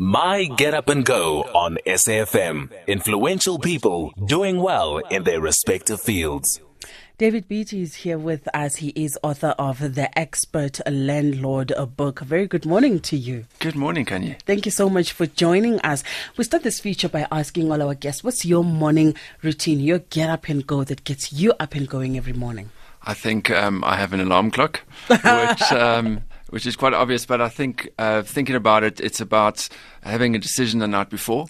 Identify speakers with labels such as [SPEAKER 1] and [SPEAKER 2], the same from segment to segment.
[SPEAKER 1] My Get Up and Go on SAFM. Influential people doing well in their respective fields.
[SPEAKER 2] David Beattie is here with us. He is author of The Expert Landlord book. Very good morning to you.
[SPEAKER 3] Good morning, Kanye.
[SPEAKER 2] Thank you so much for joining us. We start this feature by asking all our guests, what's your morning routine, your get up and go that gets you up and going every morning?
[SPEAKER 3] I think um, I have an alarm clock, which um, which is quite obvious. But I think uh, thinking about it, it's about having a decision the night before.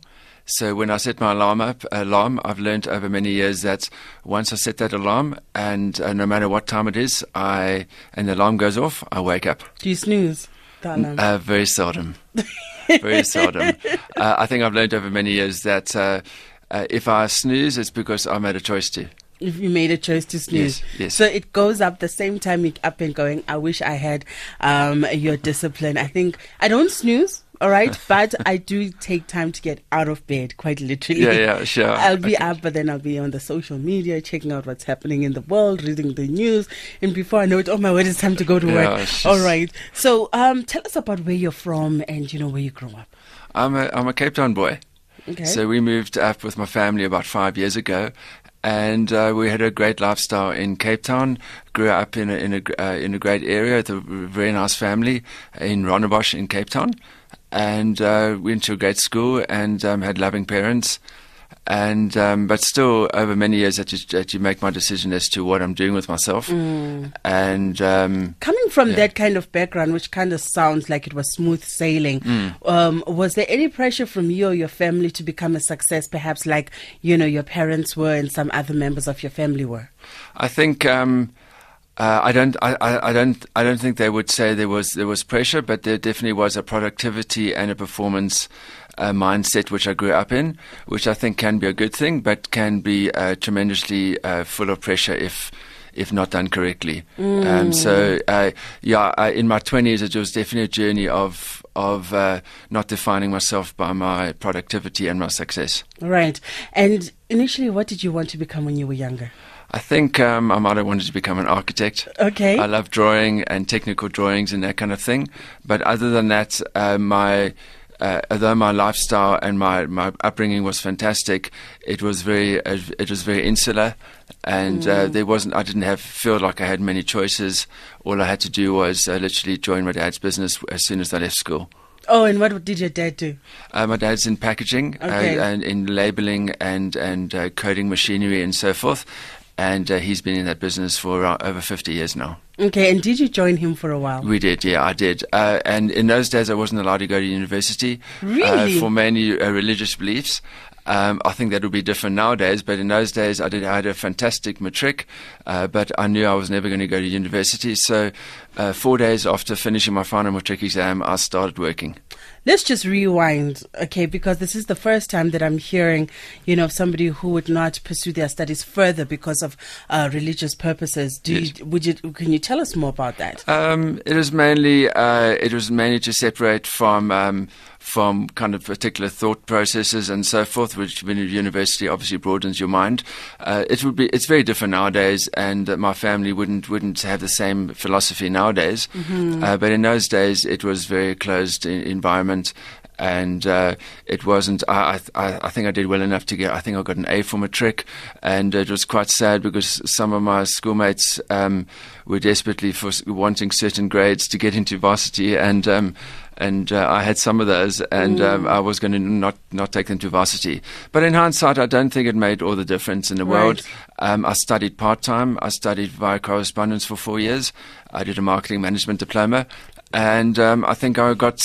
[SPEAKER 3] So when I set my alarm up, alarm, I've learned over many years that once I set that alarm, and uh, no matter what time it is, I and the alarm goes off, I wake up.
[SPEAKER 2] Do you snooze?
[SPEAKER 3] Uh, very seldom. very seldom. Uh, I think I've learned over many years that uh, uh, if I snooze, it's because I made a choice to
[SPEAKER 2] if you made a choice to snooze.
[SPEAKER 3] Yes, yes.
[SPEAKER 2] So it goes up the same time you're up and going. I wish I had um, your discipline. I think I don't snooze. All right, but I do take time to get out of bed, quite literally.
[SPEAKER 3] Yeah, yeah, sure.
[SPEAKER 2] I'll be okay. up, but then I'll be on the social media, checking out what's happening in the world, reading the news, and before I know it, oh my word, it's time to go to
[SPEAKER 3] yeah,
[SPEAKER 2] work.
[SPEAKER 3] Just...
[SPEAKER 2] All right. So, um, tell us about where you're from and you know where you grew up.
[SPEAKER 3] I'm a I'm a Cape Town boy.
[SPEAKER 2] Okay.
[SPEAKER 3] So we moved up with my family about five years ago, and uh, we had a great lifestyle in Cape Town. Grew up in a in a uh, in a great area with a very nice family in Rondebosch in Cape Town, and uh, went to a great school and um, had loving parents and um, but still over many years that you, that you make my decision as to what I'm doing with myself.
[SPEAKER 2] Mm.
[SPEAKER 3] And um,
[SPEAKER 2] coming from yeah. that kind of background, which kind of sounds like it was smooth sailing,
[SPEAKER 3] mm.
[SPEAKER 2] um, was there any pressure from you or your family to become a success, perhaps like you know your parents were and some other members of your family were?
[SPEAKER 3] I think. Um, uh, I don't. I, I, don't. I don't think they would say there was there was pressure, but there definitely was a productivity and a performance uh, mindset which I grew up in, which I think can be a good thing, but can be uh, tremendously uh, full of pressure if if not done correctly.
[SPEAKER 2] Mm.
[SPEAKER 3] Um, so uh, yeah, I, in my twenties, it was definitely a journey of of uh, not defining myself by my productivity and my success.
[SPEAKER 2] Right. And initially, what did you want to become when you were younger?
[SPEAKER 3] I think um, I might have wanted to become an architect.
[SPEAKER 2] Okay.
[SPEAKER 3] I love drawing and technical drawings and that kind of thing. But other than that, uh, my uh, although my lifestyle and my, my upbringing was fantastic, it was very uh, it was very insular, and uh, mm. uh, there wasn't I didn't have feel like I had many choices. All I had to do was uh, literally join my dad's business as soon as I left school.
[SPEAKER 2] Oh, and what did your dad do?
[SPEAKER 3] Uh, my dad's in packaging
[SPEAKER 2] okay.
[SPEAKER 3] and in labeling and and coding machinery and so forth and uh, he's been in that business for over 50 years now.
[SPEAKER 2] Okay, and did you join him for a while?
[SPEAKER 3] We did, yeah, I did. Uh, and in those days, I wasn't allowed to go to university uh, for many uh, religious beliefs. Um, I think that would be different nowadays, but in those days, I did. I had a fantastic matric, uh, but I knew I was never going to go to university. So, four days after finishing my final matric exam, I started working.
[SPEAKER 2] Let's just rewind, okay, because this is the first time that I'm hearing, you know, somebody who would not pursue their studies further because of uh, religious purposes. Do
[SPEAKER 3] yes.
[SPEAKER 2] you, would you, can you tell us more about that?
[SPEAKER 3] Um, it was mainly, uh, it was mainly to separate from um, from kind of particular thought processes and so forth, which when at university obviously broadens your mind. Uh, it would be it's very different nowadays, and uh, my family wouldn't wouldn't have the same philosophy nowadays.
[SPEAKER 2] Mm-hmm.
[SPEAKER 3] Uh, but in those days, it was very closed environment, and uh, it wasn't. I, I, I think I did well enough to get. I think I got an A for my trick, and it was quite sad because some of my schoolmates um, were desperately for wanting certain grades to get into varsity, and um, and uh, I had some of those, and um, I was going to not not take them to varsity. But in hindsight, I don't think it made all the difference in the
[SPEAKER 2] right.
[SPEAKER 3] world. Um, I studied part time. I studied via correspondence for four years. I did a marketing management diploma, and um, I think I got.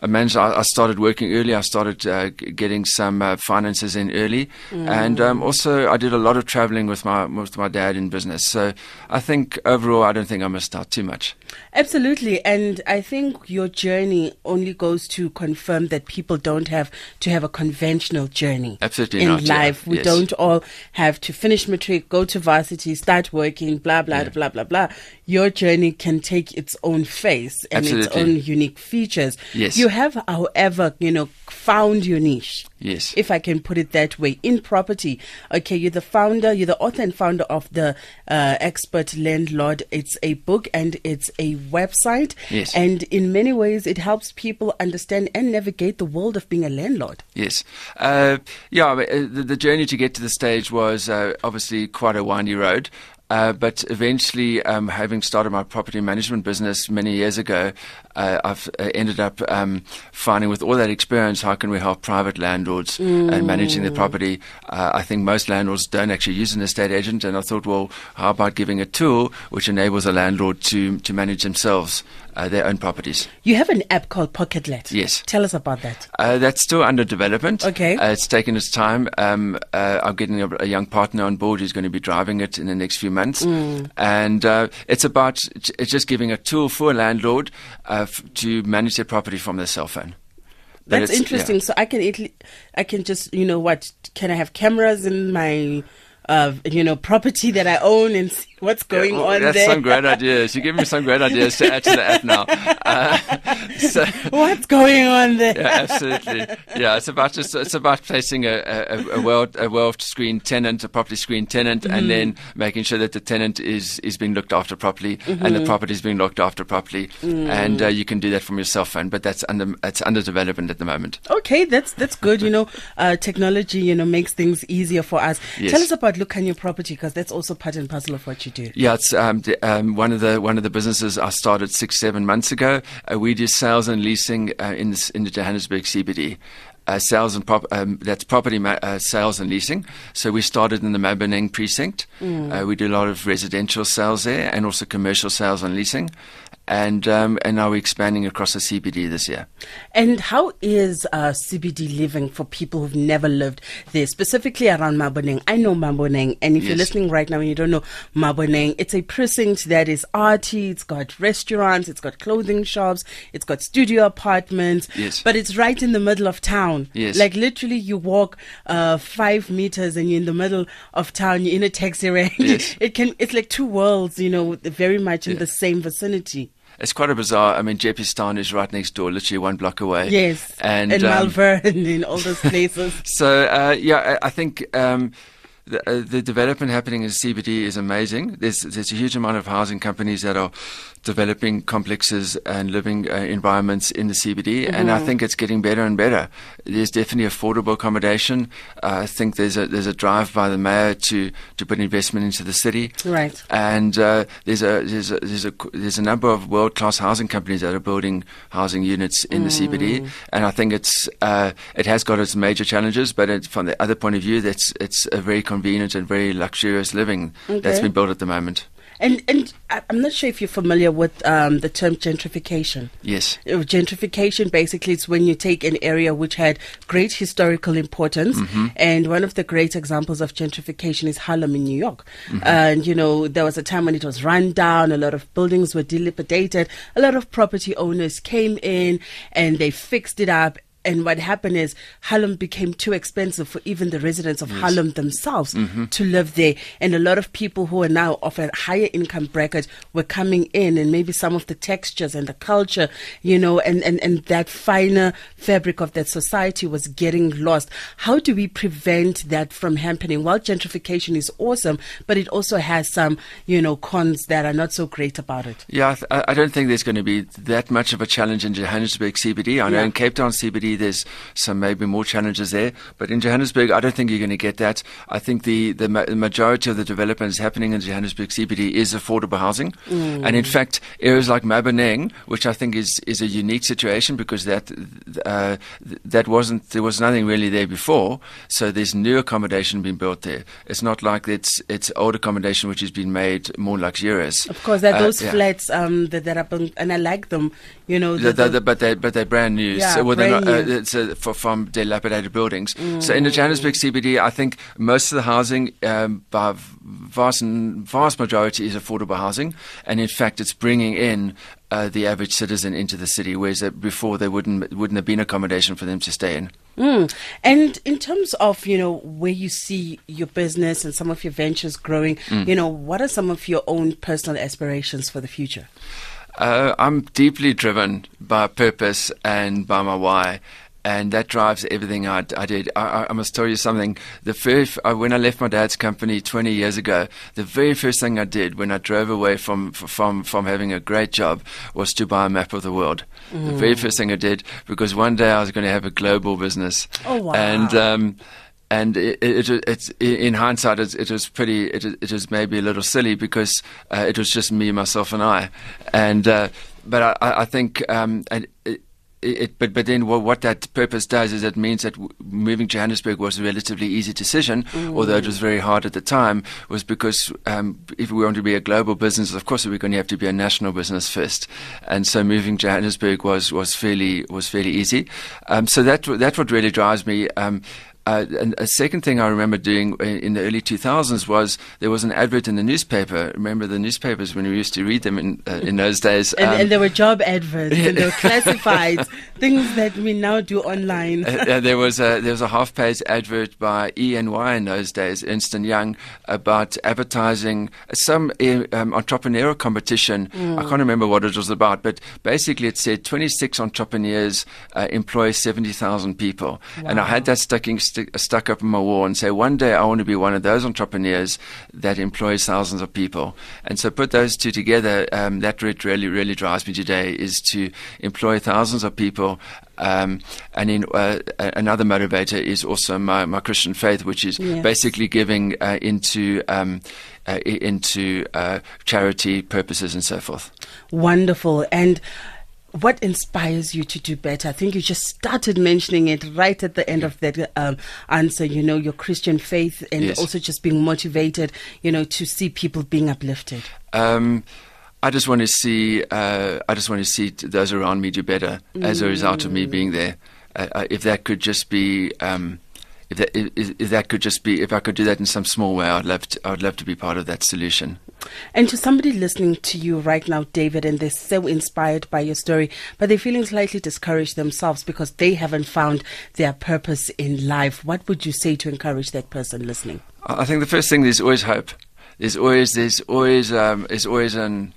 [SPEAKER 3] I managed. I, I, started working early. I started uh, getting some uh, finances in early,
[SPEAKER 2] mm.
[SPEAKER 3] and um, also I did a lot of traveling with my with my dad in business. So I think overall, I don't think I missed out too much.
[SPEAKER 2] Absolutely, and I think your journey only goes to confirm that people don't have to have a conventional journey.
[SPEAKER 3] Absolutely
[SPEAKER 2] in
[SPEAKER 3] not,
[SPEAKER 2] life.
[SPEAKER 3] Yeah.
[SPEAKER 2] We
[SPEAKER 3] yes.
[SPEAKER 2] don't all have to finish matric, go to varsity, start working, blah blah
[SPEAKER 3] yeah.
[SPEAKER 2] blah blah blah. Your journey can take its own face and
[SPEAKER 3] Absolutely.
[SPEAKER 2] its own unique features.
[SPEAKER 3] Yes.
[SPEAKER 2] You have, however, you know found your niche.
[SPEAKER 3] Yes.
[SPEAKER 2] If I can put it that way, in property. Okay, you're the founder, you're the author and founder of the uh, Expert Landlord. It's a book and it's a website.
[SPEAKER 3] Yes.
[SPEAKER 2] And in many ways, it helps people understand and navigate the world of being a landlord.
[SPEAKER 3] Yes. Uh, yeah, uh, the, the journey to get to the stage was uh, obviously quite a windy road. Uh, but eventually, um, having started my property management business many years ago, uh, I've uh, ended up um, finding with all that experience, how can we help private landlords and managing their property? Uh, I think most landlords don't actually use an estate agent, and I thought, well, how about giving a tool which enables a landlord to to manage themselves uh, their own properties?
[SPEAKER 2] You have an app called Pocketlet.
[SPEAKER 3] Yes.
[SPEAKER 2] Tell us about that.
[SPEAKER 3] Uh, that's still under development.
[SPEAKER 2] Okay.
[SPEAKER 3] Uh, it's taken its time. Um, uh, I'm getting a, a young partner on board who's going to be driving it in the next few months.
[SPEAKER 2] Mm.
[SPEAKER 3] And uh, it's about, it's just giving a tool for a landlord uh, f- to manage their property from their cell phone. But
[SPEAKER 2] That's interesting.
[SPEAKER 3] yeah.
[SPEAKER 2] So I can, itli- I can just, you know, what? Can I have cameras in my, uh, you know, property that I own and see what's going
[SPEAKER 3] Yeah, well,
[SPEAKER 2] on
[SPEAKER 3] that's
[SPEAKER 2] there?
[SPEAKER 3] some great ideas. You give me some great ideas to add to the app now. Uh, so,
[SPEAKER 2] what's going on there?
[SPEAKER 3] yeah, absolutely. Yeah, it's about just it's about placing a a, a well a well screened tenant, a properly screened tenant,
[SPEAKER 2] Mm-hmm.
[SPEAKER 3] and then making sure that the tenant is is being looked after properly and
[SPEAKER 2] Mm-hmm.
[SPEAKER 3] the property is being looked after properly,
[SPEAKER 2] Mm.
[SPEAKER 3] and uh, you can do that from your cell phone. But that's under it's under development at the moment.
[SPEAKER 2] Okay, that's that's good. You know, uh, technology, you know, makes things easier for us.
[SPEAKER 3] Yes.
[SPEAKER 2] Tell us about Your Property because that's also part and parcel of what you do.
[SPEAKER 3] Yeah, it's um, um, one of the one of the businesses I started six seven months ago. Uh, we do sales and leasing uh, in the, in the Johannesburg CBD. Uh, sales and prop, um, that's property ma- uh, sales and leasing. So we started in the Maboneng precinct. Uh, we do a lot of residential sales there and also commercial sales and leasing. And um, and now we're expanding across the CBD this year.
[SPEAKER 2] And how is uh, CBD living for people who've never lived there, specifically around Maboneng? I know Maboneng, and if you're listening right now and you don't know Maboneng, it's a precinct that is arty. It's got restaurants, it's got clothing shops, it's got studio apartments.
[SPEAKER 3] Yes.
[SPEAKER 2] But it's right in the middle of town.
[SPEAKER 3] Yes.
[SPEAKER 2] Like literally, you walk uh, five meters and you're in the middle of town. You're in a taxi rank.
[SPEAKER 3] Yes.
[SPEAKER 2] it can. It's like two worlds, you know, very much in
[SPEAKER 3] Yeah.
[SPEAKER 2] the same vicinity.
[SPEAKER 3] It's quite a bizarre. I mean, Jeppestown is right next door, literally one block away.
[SPEAKER 2] Yes.
[SPEAKER 3] and
[SPEAKER 2] and
[SPEAKER 3] um,
[SPEAKER 2] Malvern and in all those places.
[SPEAKER 3] So uh, yeah, I, I think um, the, uh, the development happening in CBD is amazing. There's there's a huge amount of housing companies that are developing complexes and living uh, environments in the CBD, and I think it's getting better and better. There's definitely affordable accommodation. Uh, I think there's a there's a drive by the mayor to to put investment into the city.
[SPEAKER 2] Right.
[SPEAKER 3] And uh, there's a there's a there's a there's a number of world class housing companies that are building housing units in the CBD, and I think it's uh, it has got its major challenges, but it, from the other point of view, that's it's a very convenient and very luxurious living that's been built at the moment.
[SPEAKER 2] And and I'm not sure if you're familiar with um, the term gentrification.
[SPEAKER 3] Yes.
[SPEAKER 2] Uh, Gentrification basically is when you take an area which had great historical importance,
[SPEAKER 3] Mm-hmm.
[SPEAKER 2] and one of the great examples of gentrification is Harlem in New York.
[SPEAKER 3] Mm-hmm.
[SPEAKER 2] And you know there was a time when it was run down, a lot of buildings were dilapidated, a lot of property owners came in and they fixed it up. And what happened is Harlem became too expensive for even the residents of Harlem themselves
[SPEAKER 3] Mm-hmm.
[SPEAKER 2] to live there. And a lot of people who are now of a higher income bracket were coming in and maybe some of the textures and the culture, you know, and, and, and that finer fabric of that society was getting lost. How do we prevent that from happening? While gentrification is awesome, but it also has some, you know, cons that are not so great about it.
[SPEAKER 3] Yeah, I I don't think there's going to be that much of a challenge in Johannesburg CBD. I know
[SPEAKER 2] Yeah.
[SPEAKER 3] in Cape Town CBD there's some maybe more challenges there, but in Johannesburg I don't think you're going to get that. I think the the, ma- the majority of the development is happening in Johannesburg CBD is affordable housing, and in fact areas like Maboneng, which I think is is a unique situation because that uh, that wasn't there was nothing really there before, so there's new accommodation being built there. It's not like it's it's old accommodation which has been made more luxurious.
[SPEAKER 2] Of course, there are
[SPEAKER 3] Uh,
[SPEAKER 2] those
[SPEAKER 3] yeah.
[SPEAKER 2] flats um, that, that are, and I like them, you know.
[SPEAKER 3] The,
[SPEAKER 2] the-
[SPEAKER 3] the, the, but they but they're brand new.
[SPEAKER 2] Yeah,
[SPEAKER 3] so well,
[SPEAKER 2] brand
[SPEAKER 3] not, uh,
[SPEAKER 2] new.
[SPEAKER 3] It's uh, for, from dilapidated buildings. So in the Johannesburg CBD, I think most of the housing, um, by vast vast majority, is affordable housing, and in fact, it's bringing in. Uh, the average citizen into the city, whereas uh, before there wouldn't wouldn't have been accommodation for them to stay in.
[SPEAKER 2] Mm. And in terms of, you know, where you see your business and some of your ventures growing,
[SPEAKER 3] Mm.
[SPEAKER 2] you know, what are some of your own personal aspirations for the future?
[SPEAKER 3] Uh, I'm deeply driven by purpose and by my why. and that drives everything I, I did. I, I, must tell you something. The first, uh, when I left my dad's company 20 years ago, the very first thing I did when I drove away from from from having a great job was to buy a map of the world. Mm. The very mm. first thing I did because one day I was going to have a global business.
[SPEAKER 2] Oh wow!
[SPEAKER 3] And um, and it, it, it, it's in hindsight, it, it was pretty. It, it was maybe a little silly because uh, it was just me, myself, and I. And uh, but I, I think um, and it, it, but but then what, what, that purpose does is it means that w- moving Johannesburg was a relatively easy decision, mm. although it was very hard at the time. Was because um, if we want to be a global business, of course we're going to have to be a national business first, and so moving Johannesburg was was fairly was fairly easy. Um, so that that's what really drives me. Um, uh, and a second thing I remember doing in the early 2000s was there was an advert in the newspaper. Remember the newspapers when we used to read them in uh, in those days?
[SPEAKER 2] and, um, and, there were job adverts and there were classifieds, things that we now do online.
[SPEAKER 3] uh, there was a there was a half page advert by ENY in those days, Ernst and Young, about advertising some uh, um, entrepreneurial competition. Mm. I can't remember what it was about, but basically it said 26 entrepreneurs uh, employ 70,000 people, wow. and I had that sticking st- stuck up in my wall and say, one day I want to be one of those entrepreneurs that employs thousands of people. And so put those two together, um, that really, really drives me today is to employ thousands of people um, and then uh, another motivator is also my, my Christian faith, which is yes. basically giving uh, into um, uh, into uh, charity purposes and so forth.
[SPEAKER 2] Wonderful. And what inspires you to do better? I think you just started mentioning it right at the end of that um, answer. You know, your Christian faith and yes. also just being motivated. You know, to see people being uplifted. Um,
[SPEAKER 3] I just want to see. Uh, I just want to see those around me do better mm. as a result of me being there. Uh, uh if that could just be. Um, if that, if, if that could just be, if I could do that in some small way, I'd love to, I'd love to be part of that solution.
[SPEAKER 2] And to somebody listening to you right now, David, and they're so inspired by your story, but they're feeling slightly discouraged themselves because they haven't found their purpose in life, what would you say to encourage that person listening?
[SPEAKER 3] I think the first thing there's always hope. There's always there's always um, there's always an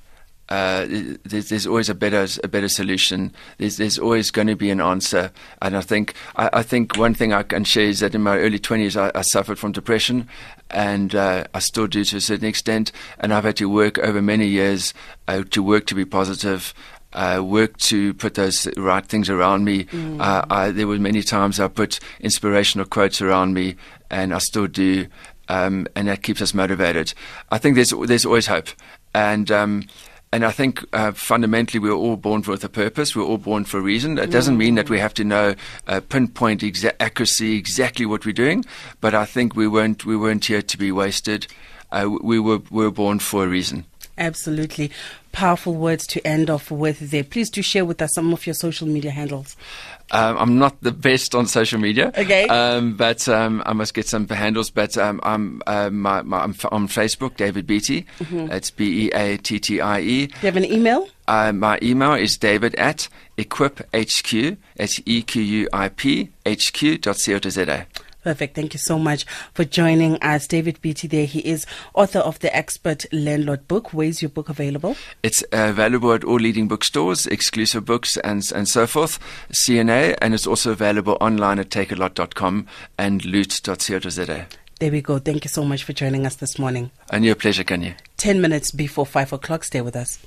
[SPEAKER 3] uh, there's, there's, always a better a better solution. There's, there's always going to be an answer, and I think I, I, think one thing I can share is that in my early 20s I, I suffered from depression, and uh, I still do to a certain extent, and I've had to work over many years uh, to work to be positive. Uh, work to put those right things around me. Mm. Uh, I, there were many times I put inspirational quotes around me, and I still do, um, and that keeps us motivated. I think there's there's always hope, and um, and I think uh, fundamentally we're all born with a purpose. We're all born for a reason. It doesn't mean that we have to know uh, pinpoint exa- accuracy exactly what we're doing, but I think we weren't we weren't here to be wasted. Uh, we were we were born for a reason.
[SPEAKER 2] Absolutely. Powerful words to end off with there. Please do share with us some of your social media handles.
[SPEAKER 3] Um, I'm not the best on social media.
[SPEAKER 2] Okay.
[SPEAKER 3] Um, but um, I must get some handles. But um, I'm, uh, my, my, I'm f- on Facebook, David Beattie. Mm-hmm. It's B E A T T I E.
[SPEAKER 2] Do you have an email?
[SPEAKER 3] Uh, my email is david at equiphq, that's E-Q-U-I-P, hq.co.za.
[SPEAKER 2] Perfect. Thank you so much for joining us. David Beattie there. He is author of the Expert Landlord book. Where is your book available?
[SPEAKER 3] It's available at all leading bookstores, exclusive books, and, and so forth, CNA, and it's also available online at takealot.com and loot.co.za.
[SPEAKER 2] There we go. Thank you so much for joining us this morning.
[SPEAKER 3] And your pleasure, Kanye.
[SPEAKER 2] 10 minutes before 5 o'clock. Stay with us.